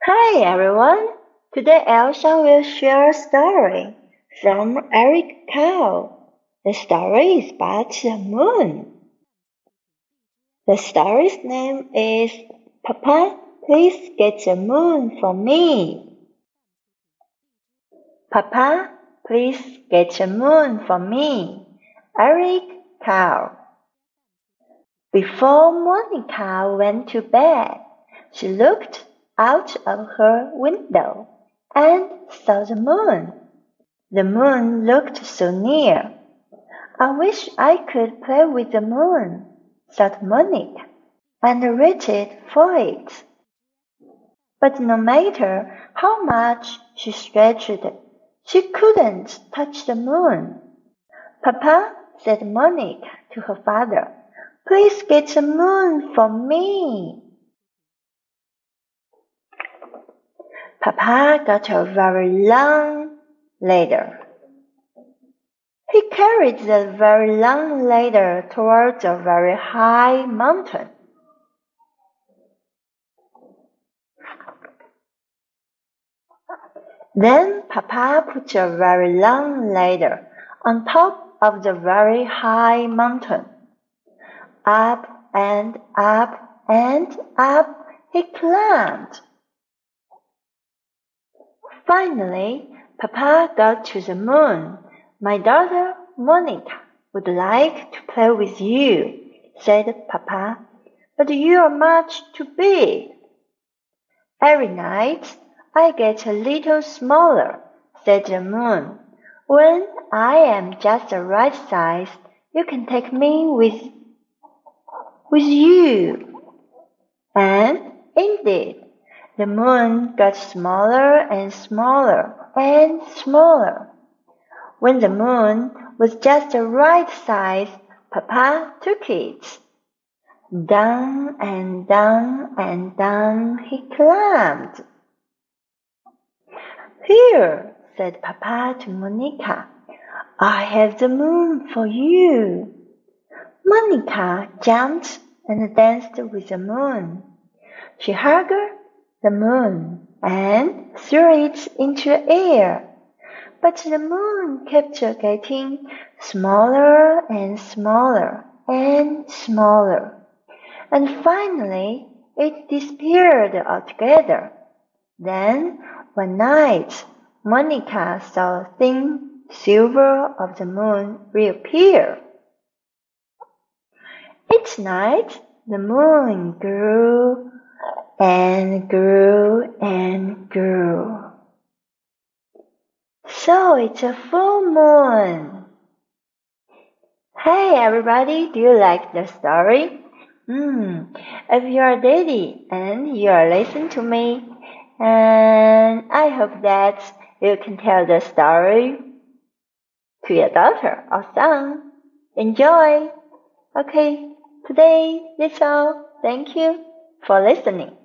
Hi everyone! Today Elsa will share a story from Eric Carle. The story is about the moon. The story's name is Papa, please get the moon for me. Papa, please get the moon for me. Eric Carle. Before Monica went to bed, she looked out of her window and saw the moon. The moon looked so near. I wish I could play with the moon, thought Monica, and reached for it. But no matter how much she stretched, she couldn't touch the moon. Papa, said Monica to her father, please get the moon for me. Papa got a very long ladder. He carried the very long ladder towards a very high mountain. Then Papa put a very long ladder on top of the very high mountain. Up and up and up he climbed. Finally, Papa got to the moon. My daughter Monica would like to play with you, said Papa, but you are much too big. Every night I get a little smaller, said the moon. When I am just the right size, you can take me with with you. And indeed, the moon got smaller and smaller and smaller. When the moon was just the right size, Papa took it. Down and down and down he climbed. Here, said Papa to Monica, I have the moon for you. Monica jumped and danced with the moon. She hugged the moon and threw it into the air. But the moon kept getting smaller and smaller and smaller. And finally it disappeared altogether. Then one night Monica saw a thin silver of the moon reappear. Each night the moon grew and grew and grew. So it's a full moon. Hey everybody, do you like the story? Hmm, if you are daddy and you are listening to me, and I hope that you can tell the story to your daughter or son. Enjoy! Okay, today that's all. Thank you for listening.